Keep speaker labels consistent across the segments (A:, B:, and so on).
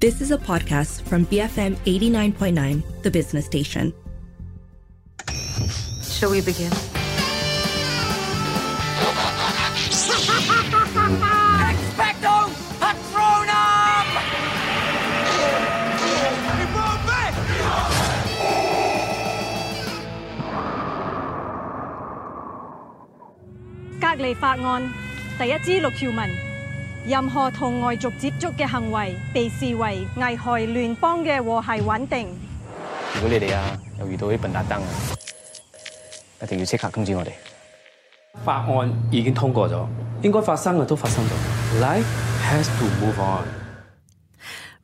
A: This is a podcast from BFM 89.9, the business station.
B: Shall we begin?
C: Expecto Patronum!
A: 任何同外族接触嘅行为，被视为危害联邦嘅和谐稳定。
D: 如果你哋啊，又遇到啲笨蛋灯，一定要即刻通知我哋。
E: 法案已经通过咗，应该发生嘅都发生咗。Life has to move on。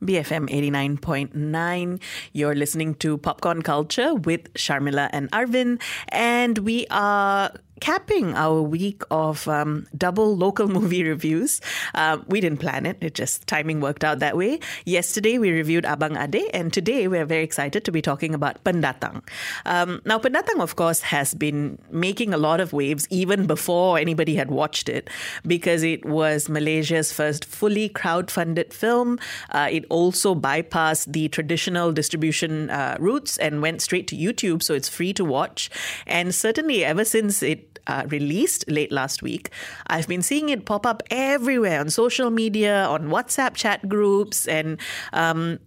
F: BFM eighty nine point nine，you're listening to Popcorn Culture with Sharmila and Arvin，and we are。Capping our week of um, double local movie reviews. Uh, we didn't plan it, it just timing worked out that way. Yesterday we reviewed Abang Adik, and today we're very excited to be talking about Pendatang. Um, now, Pendatang, of course, has been making a lot of waves even before anybody had watched it because it was Malaysia's first fully crowd-funded film. Uh, it also bypassed the traditional distribution uh, routes and went straight to YouTube, so it's free to watch. And certainly, ever since it uh, released late last week, I've been seeing it pop up everywhere on social media, on WhatsApp chat groups, and um,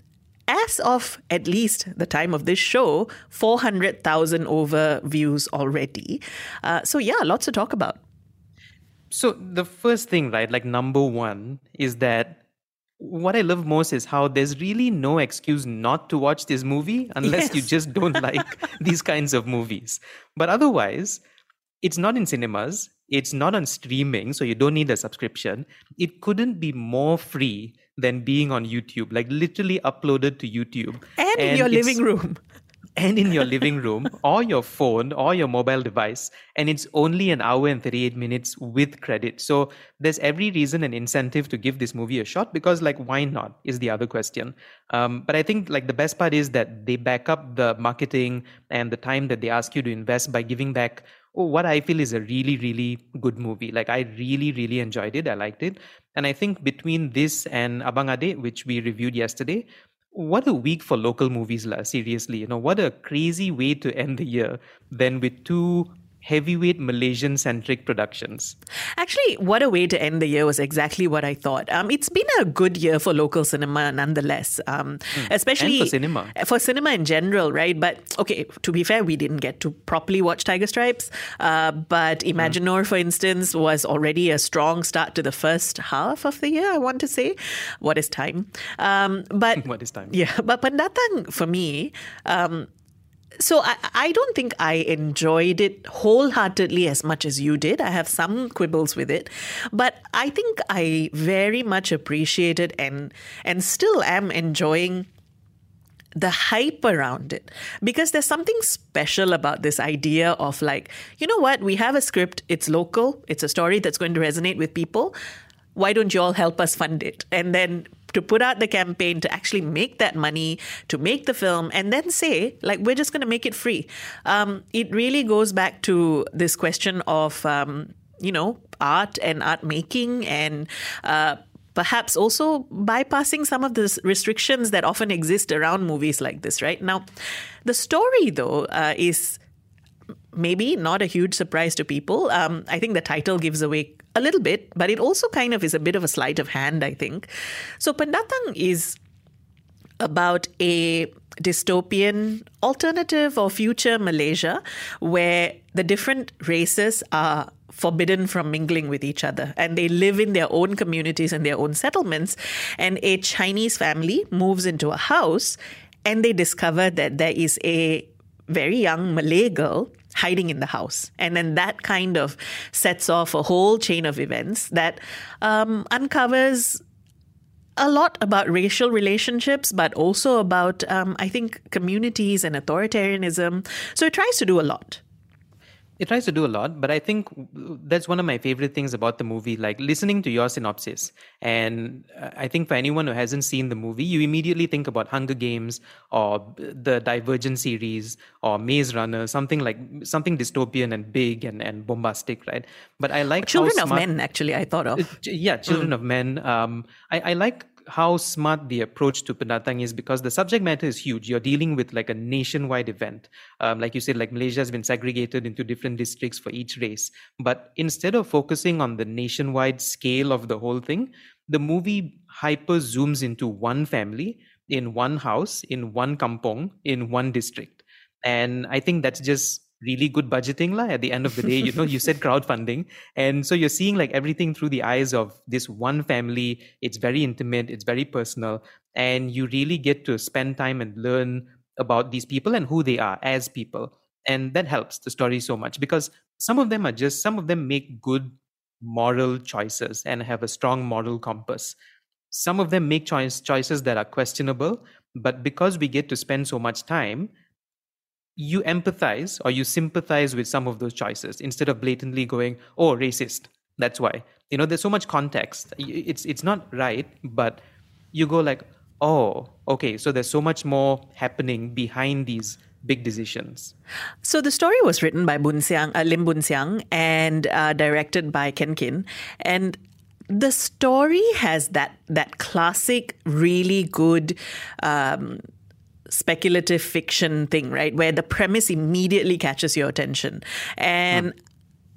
F: as of at least the time of this show, 400,000 over views already. Uh, so, yeah, lots to talk about.
G: So, the first thing, right, like number one, is that what I love most is how there's really no excuse not to watch this movie unless yes. you just don't like these kinds of movies. But otherwise, it's not in cinemas it's not on streaming so you don't need a subscription. It couldn't be more free than being on youtube like literally uploaded to youtube.
F: And, and in your living room.
G: and in your living room or your phone or your mobile device and it's only an hour and 38 minutes with credit. So there's every reason and incentive to give this movie a shot because like why not is the other question. Um, but i think like the best part is that they back up the marketing and the time that they ask you to invest by giving back what I feel is a really, really good movie. Like I really, really enjoyed it. I liked it. And I think between this and Abang Adik, which we reviewed yesterday, what a week for local movies, la, seriously. You know, what a crazy way to end the year Then with two heavyweight Malaysian centric productions.
F: Actually, what a way to end the year was exactly what I thought. Um, it's been a good year for local cinema nonetheless, um, mm. especially
G: and for cinema.
F: For cinema in general, right? But okay, to be fair, we didn't get to properly watch Tiger Stripes. Uh, but hmm. Imaginur, mm. for instance, was already a strong start to the first half of the year, I want to say. What is time? Um, but
G: what is time?
F: Yeah, but Pendatang for me, um, so I, I don't think I enjoyed it wholeheartedly as much as you did. I have some quibbles with it, but I think I very much appreciated and and still am enjoying the hype around it. Because there's something special about this idea of like you know what? We have a script. It's local. It's a story that's going to resonate with people. Why don't you all help us fund it? And then to put out the campaign to actually make that money to make the film and then say like we're just going to make it free. Um, it really goes back to this question of um, you know art and art making and uh, perhaps also bypassing some of the restrictions that often exist around movies like this right? Now the story though uh, is maybe not a huge surprise to people. Um, I think the title gives away a little bit, but it also kind of is a bit of a sleight of hand, I think. So Pendatang is about a dystopian alternative or future Malaysia where the different races are forbidden from mingling with each other and they live in their own communities and their own settlements and a chinese family moves into a house and they discover that there is a very young malay girl hiding in the house. And then that kind of sets off a whole chain of events that um, uncovers a lot about racial relationships, but also about, um, I think, communities and authoritarianism. So it tries to do a lot.
G: It tries to do a lot, but I think that's one of my favorite things about the movie. Like listening to your synopsis, and uh, I think for anyone who hasn't seen the movie, you immediately think about Hunger Games or the Divergent series or Maze Runner, something like something dystopian and big and, and bombastic, right? But I like
F: Children
G: smart,
F: of Men. Actually, I thought of
G: uh, yeah, Children mm. of Men. Um, I, I like how smart the approach to Pendatang is because the subject matter is huge. You're dealing with like a nationwide event. Um, like you said, like Malaysia has been segregated into different districts for each race. But instead of focusing on the nationwide scale of the whole thing, the movie hyper zooms into one family in one house, in one kampong, in one district. And I think that's just really good budgeting la at the end of the day. You know you said crowdfunding. And so you're seeing like everything through the eyes of this one family. It's very intimate. It's very personal. And you really get to spend time and learn about these people and who they are as people. And that helps the story so much because some of them are just some of them make good moral choices and have a strong moral compass. Some of them make choice choices that are questionable. But because we get to spend so much time you empathize or you sympathize with some of those choices instead of blatantly going, "Oh, racist." That's why you know there's so much context. It's it's not right, but you go like, "Oh, okay." So there's so much more happening behind these big decisions.
F: So the story was written by Boon Siang, uh, Lim Boon Siang and uh, directed by Ken Jin. And the story has that that classic, really good um, speculative fiction thing, right? Where the premise immediately catches your attention. And mm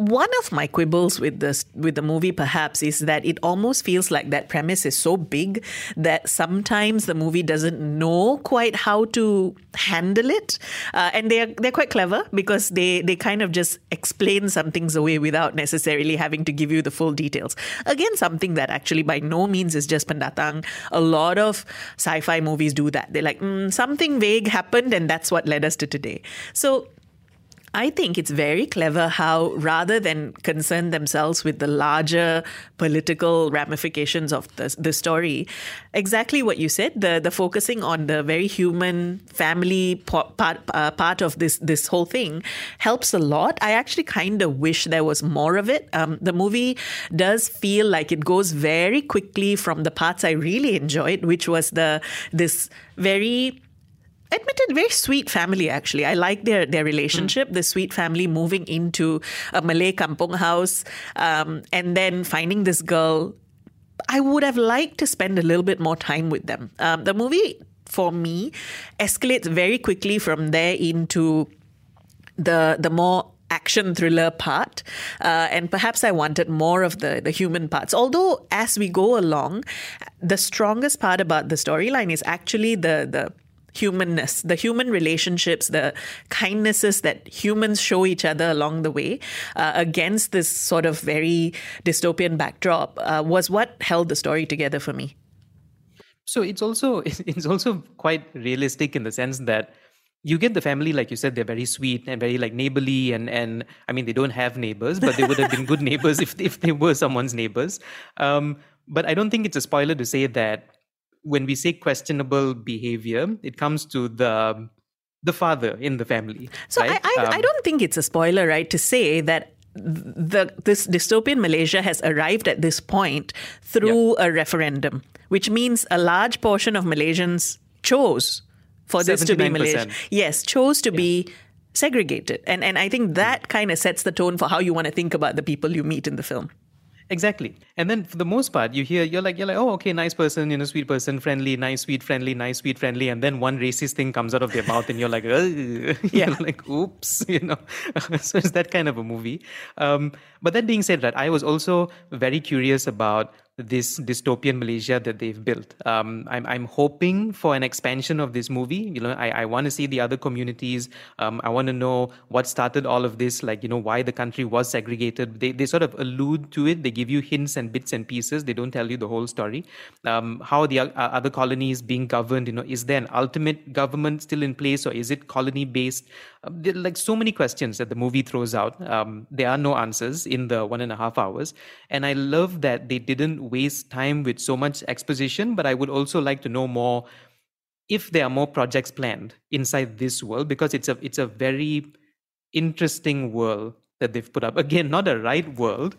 F: one of my quibbles with this with the movie perhaps is that it almost feels like that premise is so big that sometimes the movie doesn't know quite how to handle it. Uh, and they're they're quite clever because they they kind of just explain some things away without necessarily having to give you the full details. Again something that actually by no means is just pendatang. A lot of sci-fi movies do that. They're like mm, something vague happened and that's what led us to today. So I think it's very clever how, rather than concern themselves with the larger political ramifications of the, the story, exactly what you said, the, the focusing on the very human family part, uh, part of this, this whole thing helps a lot. I actually kind of wish there was more of it. Um, the movie does feel like it goes very quickly from the parts I really enjoyed, which was the this very admitted very sweet family actually i like their their relationship mm. the sweet family moving into a malay kampong house um, and then finding this girl i would have liked to spend a little bit more time with them um, the movie for me escalates very quickly from there into the the more action thriller part, uh, and perhaps I wanted more of the the human parts. Although as we go along, the strongest part about the storyline is actually the the humanness, the human relationships, the kindnesses that humans show each other along the way uh, against this sort of very dystopian backdrop uh, was what held the story together for me.
G: So it's also it's also quite realistic in the sense that you get the family like you said they're very sweet and very like neighborly and and I mean they don't have neighbors but they would have been good neighbors if if they were someone's neighbors. Um, but I don't think it's a spoiler to say that when we say questionable behavior, it comes to the the father in the family.
F: So
G: right?
F: I, I, um, I don't think it's a spoiler, right, to say that the this dystopian Malaysia has arrived at this point through yeah. a referendum, which means a large portion of Malaysians chose for this to be Malaysia. Yes, chose to yeah. be segregated. And and I think that kind of sets the tone for how you want to think about the people you meet in the film.
G: Exactly. And then for the most part, you hear you're like you're like, oh, okay, nice person, you know, sweet person, friendly, nice, sweet, friendly, nice, sweet, friendly, and then one racist thing comes out of their mouth, and you're like, yeah, like, oops, you know. so it's that kind of a movie. Um, but that being said, that I was also very curious about this dystopian Malaysia that they've built. Um, I'm, I'm hoping for an expansion of this movie. You know, I, I want to see the other communities. Um, I want to know what started all of this, like, you know, why the country was segregated. They, they sort of allude to it. They give you hints and bits and pieces. They don't tell you the whole story. Um, how the uh, other colonies being governed, you know, is there an ultimate government still in place or is it colony based? Um, like so many questions that the movie throws out. Um, there are no answers in the one and a half hours. And I love that they didn't waste time with so much exposition, but I would also like to know more if there are more projects planned inside this world because it's a it's a very interesting world that they've put up. Again, not a right world,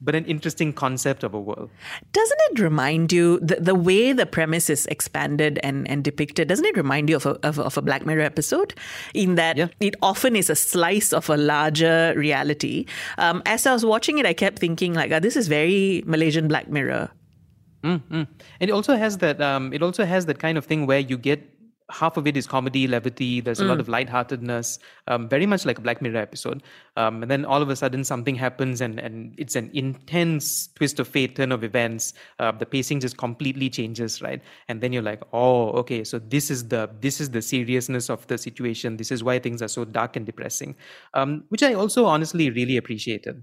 G: but an interesting concept of a world.
F: Doesn't it remind you the, the way the premise is expanded and, and depicted? Doesn't it remind you of a, of, of a Black Mirror episode? In that yeah. it often is a slice of a larger reality. Um, as I was watching it, I kept thinking like, oh, this is very Malaysian Black Mirror
G: Mm-hmm. And it also has that. Um, it also has that kind of thing where you get half of it is comedy, levity. There's a lot of lightheartedness, um, very much like a Black Mirror episode. Um, and then all of a sudden something happens, and and it's an intense twist of fate, turn of events. Uh, the pacing just completely changes, right? And then you're like, oh, okay, so this is the this is the seriousness of the situation. This is why things are so dark and depressing, um, which I also honestly really appreciated.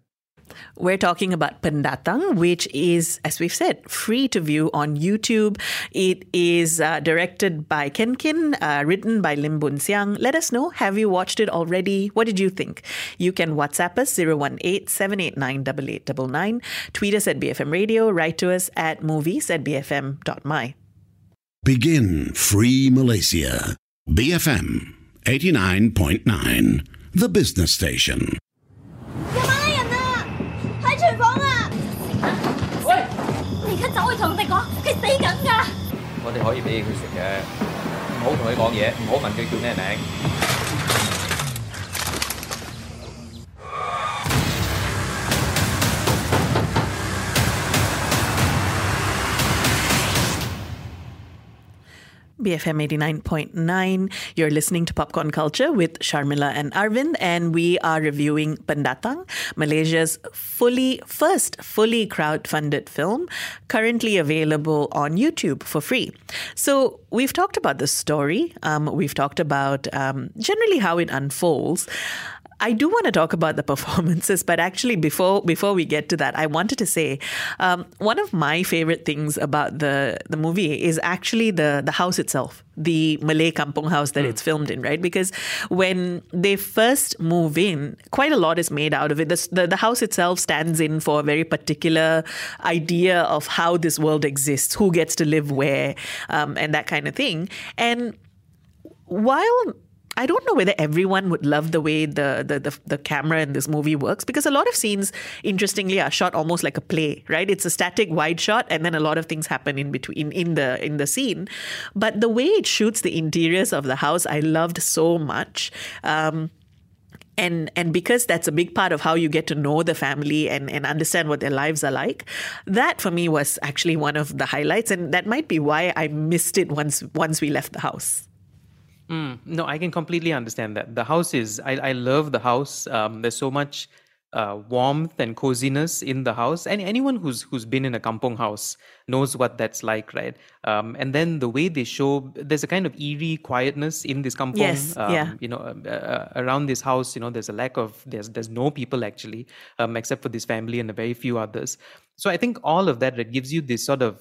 F: We're talking about Pendatang, which is, as we've said, free to view on YouTube. It is uh, directed by Ken Jin, uh, written by Lim Boon Siang. Let us know, have you watched it already? What did you think? You can WhatsApp us 018-789-8899, tweet us at BFM Radio, write to us at movies at bfm.my.
B: Begin Free Malaysia. BFM 89.9, the business station.
H: 我哋可以俾佢食嘅，唔好同佢講嘢，唔好問佢叫咩名。
F: BFM 89.9. You're listening to Popcorn Culture with Sharmila and Arvind, and we are reviewing Pendatang, Malaysia's fully first fully crowd-funded film, currently available on YouTube for free. So we've talked about the story. Um, we've talked about um, generally how it unfolds. I do want to talk about the performances, but actually, before before we get to that, I wanted to say um, one of my favorite things about the the movie is actually the the house itself, the Malay kampong house that it's filmed in, right? Because when they first move in, quite a lot is made out of it. The, the, the house itself stands in for a very particular idea of how this world exists, who gets to live where, um, and that kind of thing. And while I don't know whether everyone would love the way the, the, the the camera in this movie works because a lot of scenes, interestingly, are shot almost like a play. Right? It's a static wide shot, and then a lot of things happen in between in the in the scene. But the way it shoots the interiors of the house, I loved so much. Um, and and because that's a big part of how you get to know the family and, and understand what their lives are like that for me was actually one of the highlights and that might be why i missed it once once we left the house
G: Mm, no, I can completely understand that. The house is, I, I love the house. Um, there's so much uh, warmth and coziness in the house. And anyone who's who's been in a kampong house knows what that's like, right? Um, and then the way they show, there's a kind of eerie quietness in this kampong.
F: Yes,
G: um,
F: yeah.
G: You know, uh, uh, around this house, you know, there's a lack of, there's there's no people actually, um, except for this family and a very few others. So I think all of that, it gives you this sort of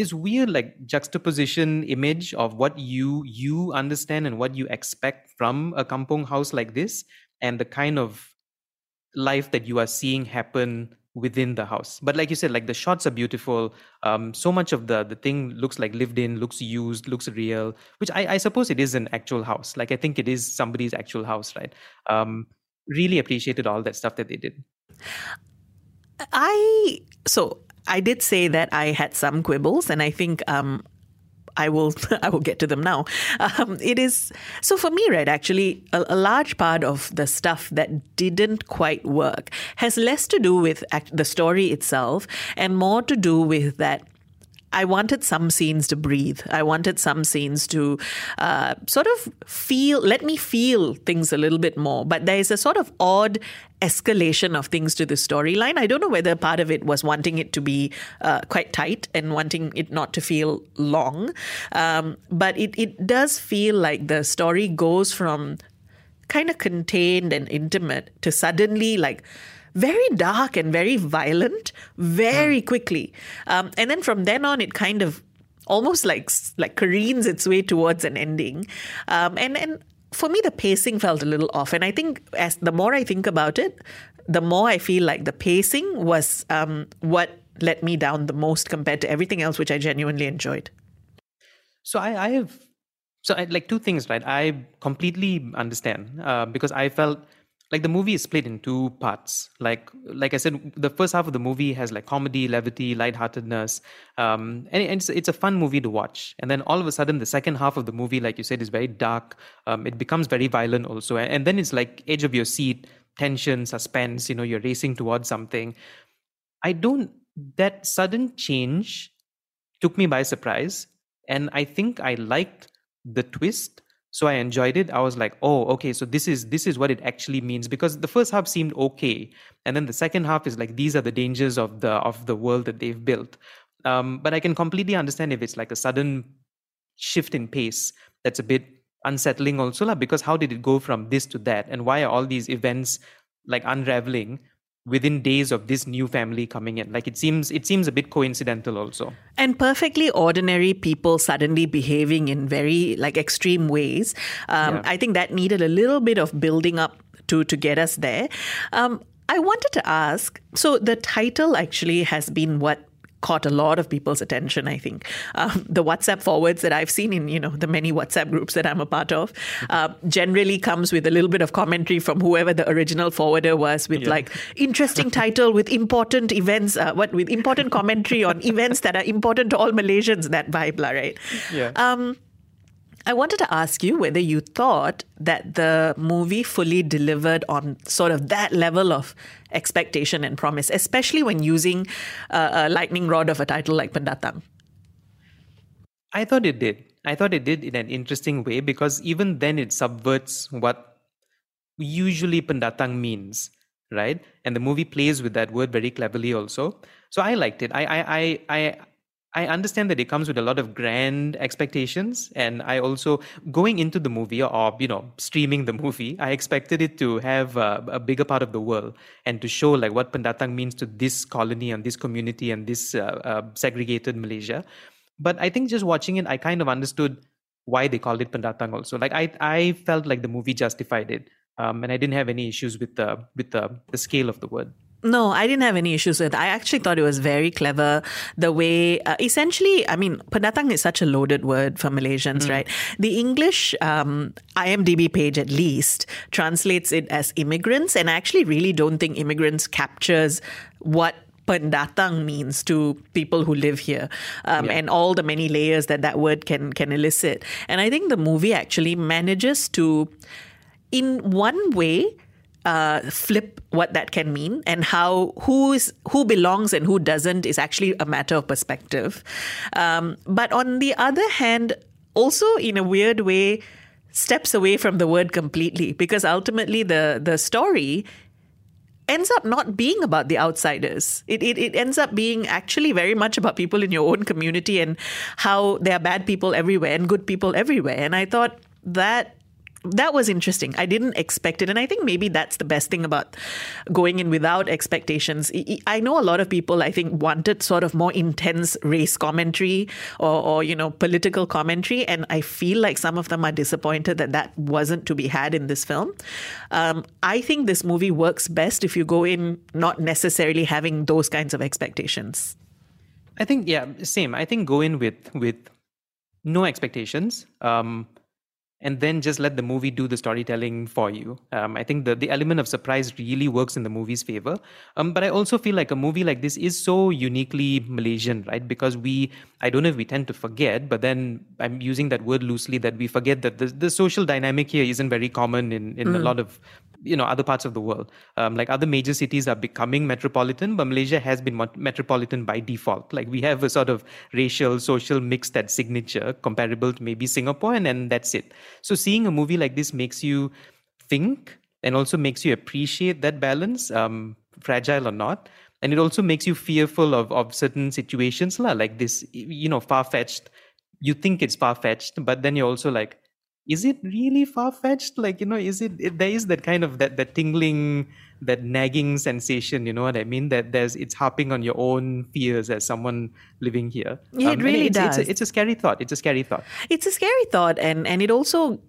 G: this weird like juxtaposition image of what you you understand and what you expect from a kampong house like this and the kind of life that you are seeing happen within the house. But like you said like the shots are beautiful. Um so much of the the thing looks like lived in looks used looks real which i i suppose it is an actual house. Like i think it is somebody's actual house right? Um really appreciated all that stuff that they did.
F: I so I did say that I had some quibbles, and I think um, I will I will get to them now. Um, it is so for me, right? Actually, a, a large part of the stuff that didn't quite work has less to do with act, the story itself and more to do with that. I wanted some scenes to breathe. I wanted some scenes to uh, sort of feel, let me feel things a little bit more. But there is a sort of odd escalation of things to the storyline. I don't know whether part of it was wanting it to be uh, quite tight and wanting it not to feel long. Um, but it, it does feel like the story goes from kind of contained and intimate to suddenly like very dark and very violent very quickly. Um, and then from then on, it kind of almost like like careens its way towards an ending. Um, and and for me, the pacing felt a little off. And I think as the more I think about it, the more I feel like the pacing was um, what let me down the most compared to everything else, which I genuinely enjoyed.
G: So I, I have so I, like two things, right? I completely understand uh, because I felt like the movie is split in two parts. Like like I said, the first half of the movie has like comedy, levity, lightheartedness, um, and, and it's it's a fun movie to watch. And then all of a sudden, the second half of the movie, like you said, is very dark. Um, it becomes very violent also, and, and then it's like edge of your seat, tension, suspense. You know, you're racing towards something. I don't that sudden change took me by surprise. And I think I liked the twist. So I enjoyed it. I was like, oh, okay, so this is this is what it actually means. Because the first half seemed okay. And then the second half is like these are the dangers of the of the world that they've built. Um, but I can completely understand if it's like a sudden shift in pace that's a bit unsettling also lah, because how did it go from this to that and why are all these events like unraveling within days of this new family coming in. Like it seems it seems a bit coincidental also.
F: And perfectly ordinary people suddenly behaving in very like extreme ways. Um,
G: Yeah.
F: i think that needed a little bit of building up to to get us there. Um, i wanted to ask so the title actually has been what caught a lot of people's attention i think. Um, the whatsapp forwards that i've seen in you know the many whatsapp groups that i'm a part of uh, generally comes with a little bit of commentary from whoever the original forwarder was with like interesting title with important events uh, what with important commentary on events that are important to all malaysians that vibe lah, right?
G: Yeah.
F: Um, I wanted to ask you whether you thought that the movie fully delivered on sort of that level of expectation and promise, especially when using uh, a lightning rod of a title like Pendatang.
G: I thought it did. I thought it did in an interesting way because even then it subverts what usually pendatang means, right? And the movie plays with that word very cleverly also. So I liked it. I I I I, I understand that it comes with a lot of grand expectations, and I also going into the movie or you know streaming the movie, I expected it to have a, a bigger part of the world and to show like what pendatang means to this colony and this community and this uh, uh, segregated Malaysia. But I think just watching it, I kind of understood why they called it pendatang also. Like I I felt like the movie justified it. Um, and I didn't have any issues with the with the, the scale of the word.
F: No, I didn't have any issues with it. I actually thought it was very clever the way, uh, essentially, I mean, pendatang is such a loaded word for Malaysians, right? The English um, IMDb page, at least, translates it as immigrants. And I actually really don't think immigrants captures what pendatang means to people who live here um, and all the many layers that that word can can elicit. And I think the movie actually manages to, in one way, uh, flip what that can mean and how who is who belongs and who doesn't is actually a matter of perspective. Um, but on the other hand, also in a weird way, steps away from the word completely because ultimately the the story ends up not being about the outsiders. It, it it ends up being actually very much about people in your own community and how there are bad people everywhere and good people everywhere. And I thought that that was interesting. I didn't expect it. And I think maybe that's the best thing about going in without expectations. I- know a lot of people, I think, wanted sort of more intense race commentary or, or, you know, political commentary. And I feel like some of them are disappointed that that wasn't to be had in this film. Um, I think this movie works best if you go in not necessarily having those kinds of expectations.
G: I think yeah, same. I think go in with with no expectations. Um, and then just let the movie do the storytelling for you. Um, I think the, the element of surprise really works in the movie's favor. Um, but I also feel like a movie like this is so uniquely Malaysian, right? Because we, I don't know if we tend to forget, but then I'm using that word loosely that we forget that the, the social dynamic here isn't very common in, in a lot of you know other parts of the world. Um, like other major cities are becoming metropolitan but malaysia has been metropolitan by default. Like we have a sort of racial social mix that signature comparable to maybe singapore and then that's it. So seeing a movie like this makes you think and also makes you appreciate that balance um, fragile or not. And it also makes you fearful of, of certain situations like this you know far-fetched. You think it's far-fetched but then you're also like is it really far-fetched? Like you know is it, it there is that kind of that that tingling that nagging sensation you know what i mean? That there's it's harping on your own fears as someone living here.
F: Yeah, it
G: and
F: really
G: it's, it's,
F: does.
G: a, it's a scary thought. It's a scary thought.
F: It's a scary thought, and and it also.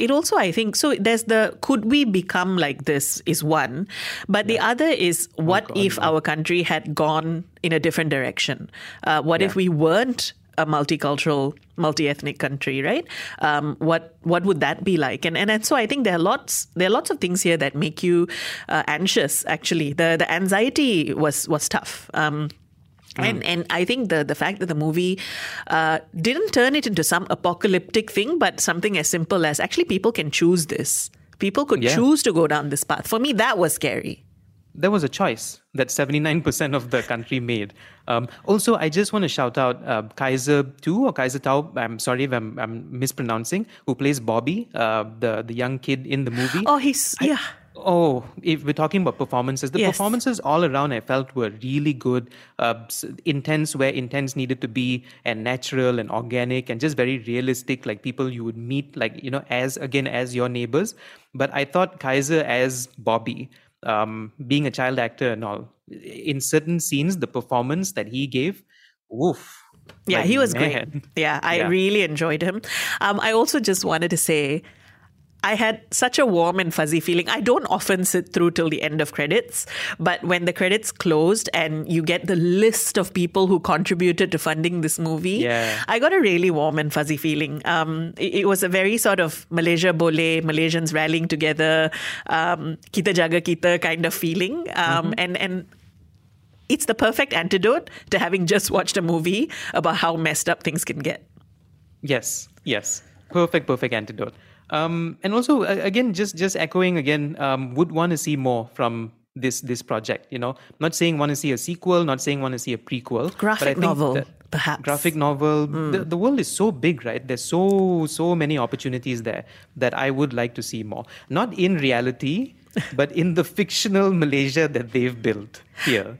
F: It also, I think, so there's the could we become like this is one, but the other is what if our country had gone in a different direction? Uh, what if we weren't a multicultural, multi-ethnic country, right? Um, what what would that be like? And, and and so I think there are lots there are lots of things here that make you uh, anxious. Actually, the the anxiety was was tough. Um, and and I think the the fact that the movie uh, didn't turn it into some apocalyptic thing, but something as simple as actually people can choose this. People could
G: Yeah.
F: choose to go down this path. For me, that was scary.
G: There was a choice that 79% of the country made. Um, also, I just want to shout out uh, Kaiser Tu or Kaiser Tao. I'm sorry if I'm, I'm mispronouncing. Who plays Bobby, uh, the the young kid in the movie?
F: Oh, he's
G: I-
F: yeah.
G: Oh, if we're talking about performances, the
F: Yes.
G: performances all around I felt were really good, uh, intense where intense needed to be, and natural and organic, and just very realistic, like people you would meet, like you know, as again as your neighbors. But I thought Kaiser as Bobby, um, being a child actor and all, in certain scenes, the performance that he gave, woof.
F: Yeah,
G: Like,
F: he was
G: man.
F: great. Yeah, I
G: Yeah.
F: really enjoyed him. Um, I also just wanted to say, I had such a warm and fuzzy feeling. I don't often sit through till the end of credits, but when the credits closed and you get the list of people who contributed to funding this movie,
G: Yeah.
F: I got a really warm and fuzzy feeling. Um, it, it was a very sort of Malaysia Boleh, Malaysians rallying together, um, kita jaga kita kind of feeling. Um, And and it's the perfect antidote to having just watched a movie about how messed up things can get.
G: Yes, yes, perfect, perfect antidote. Um, and also, again, just just echoing again, um, would want to see more from this this project. You know, not saying want to see a sequel, not saying want to see a prequel. but I
F: Graphic novel, perhaps.
G: Graphic novel. The, the world is so big, right? There's so so many opportunities there that I would like to see more. Not in reality, but in the fictional Malaysia that they've built here.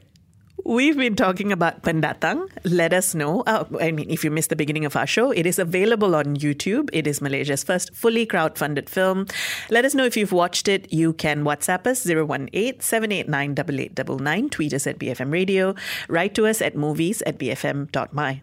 F: We've been talking about Pendatang. Let us know. Uh, I mean, if you missed the beginning of our show, it is available on YouTube. It is Malaysia's first fully crowdfunded film. Let us know if you've watched it. You can WhatsApp us 018 789 8899. Tweet us at BFM Radio. Write to us at movies at bfm.my.